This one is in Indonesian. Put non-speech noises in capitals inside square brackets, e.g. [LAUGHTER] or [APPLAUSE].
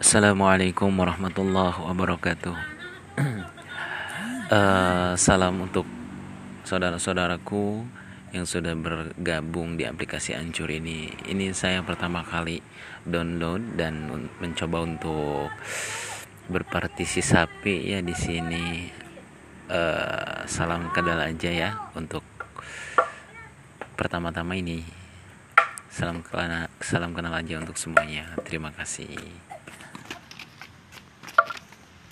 Assalamualaikum warahmatullahi wabarakatuh. uh, [CLEARS THROAT] salam untuk saudara-saudaraku yang sudah bergabung di aplikasi Ancur ini. Ini saya pertama kali download dan mencoba untuk berpartisipasi ya di sini. Uh, salam kenal aja ya untuk pertama-tama ini. Salam kenal, salam kenal aja untuk semuanya. Terima kasih.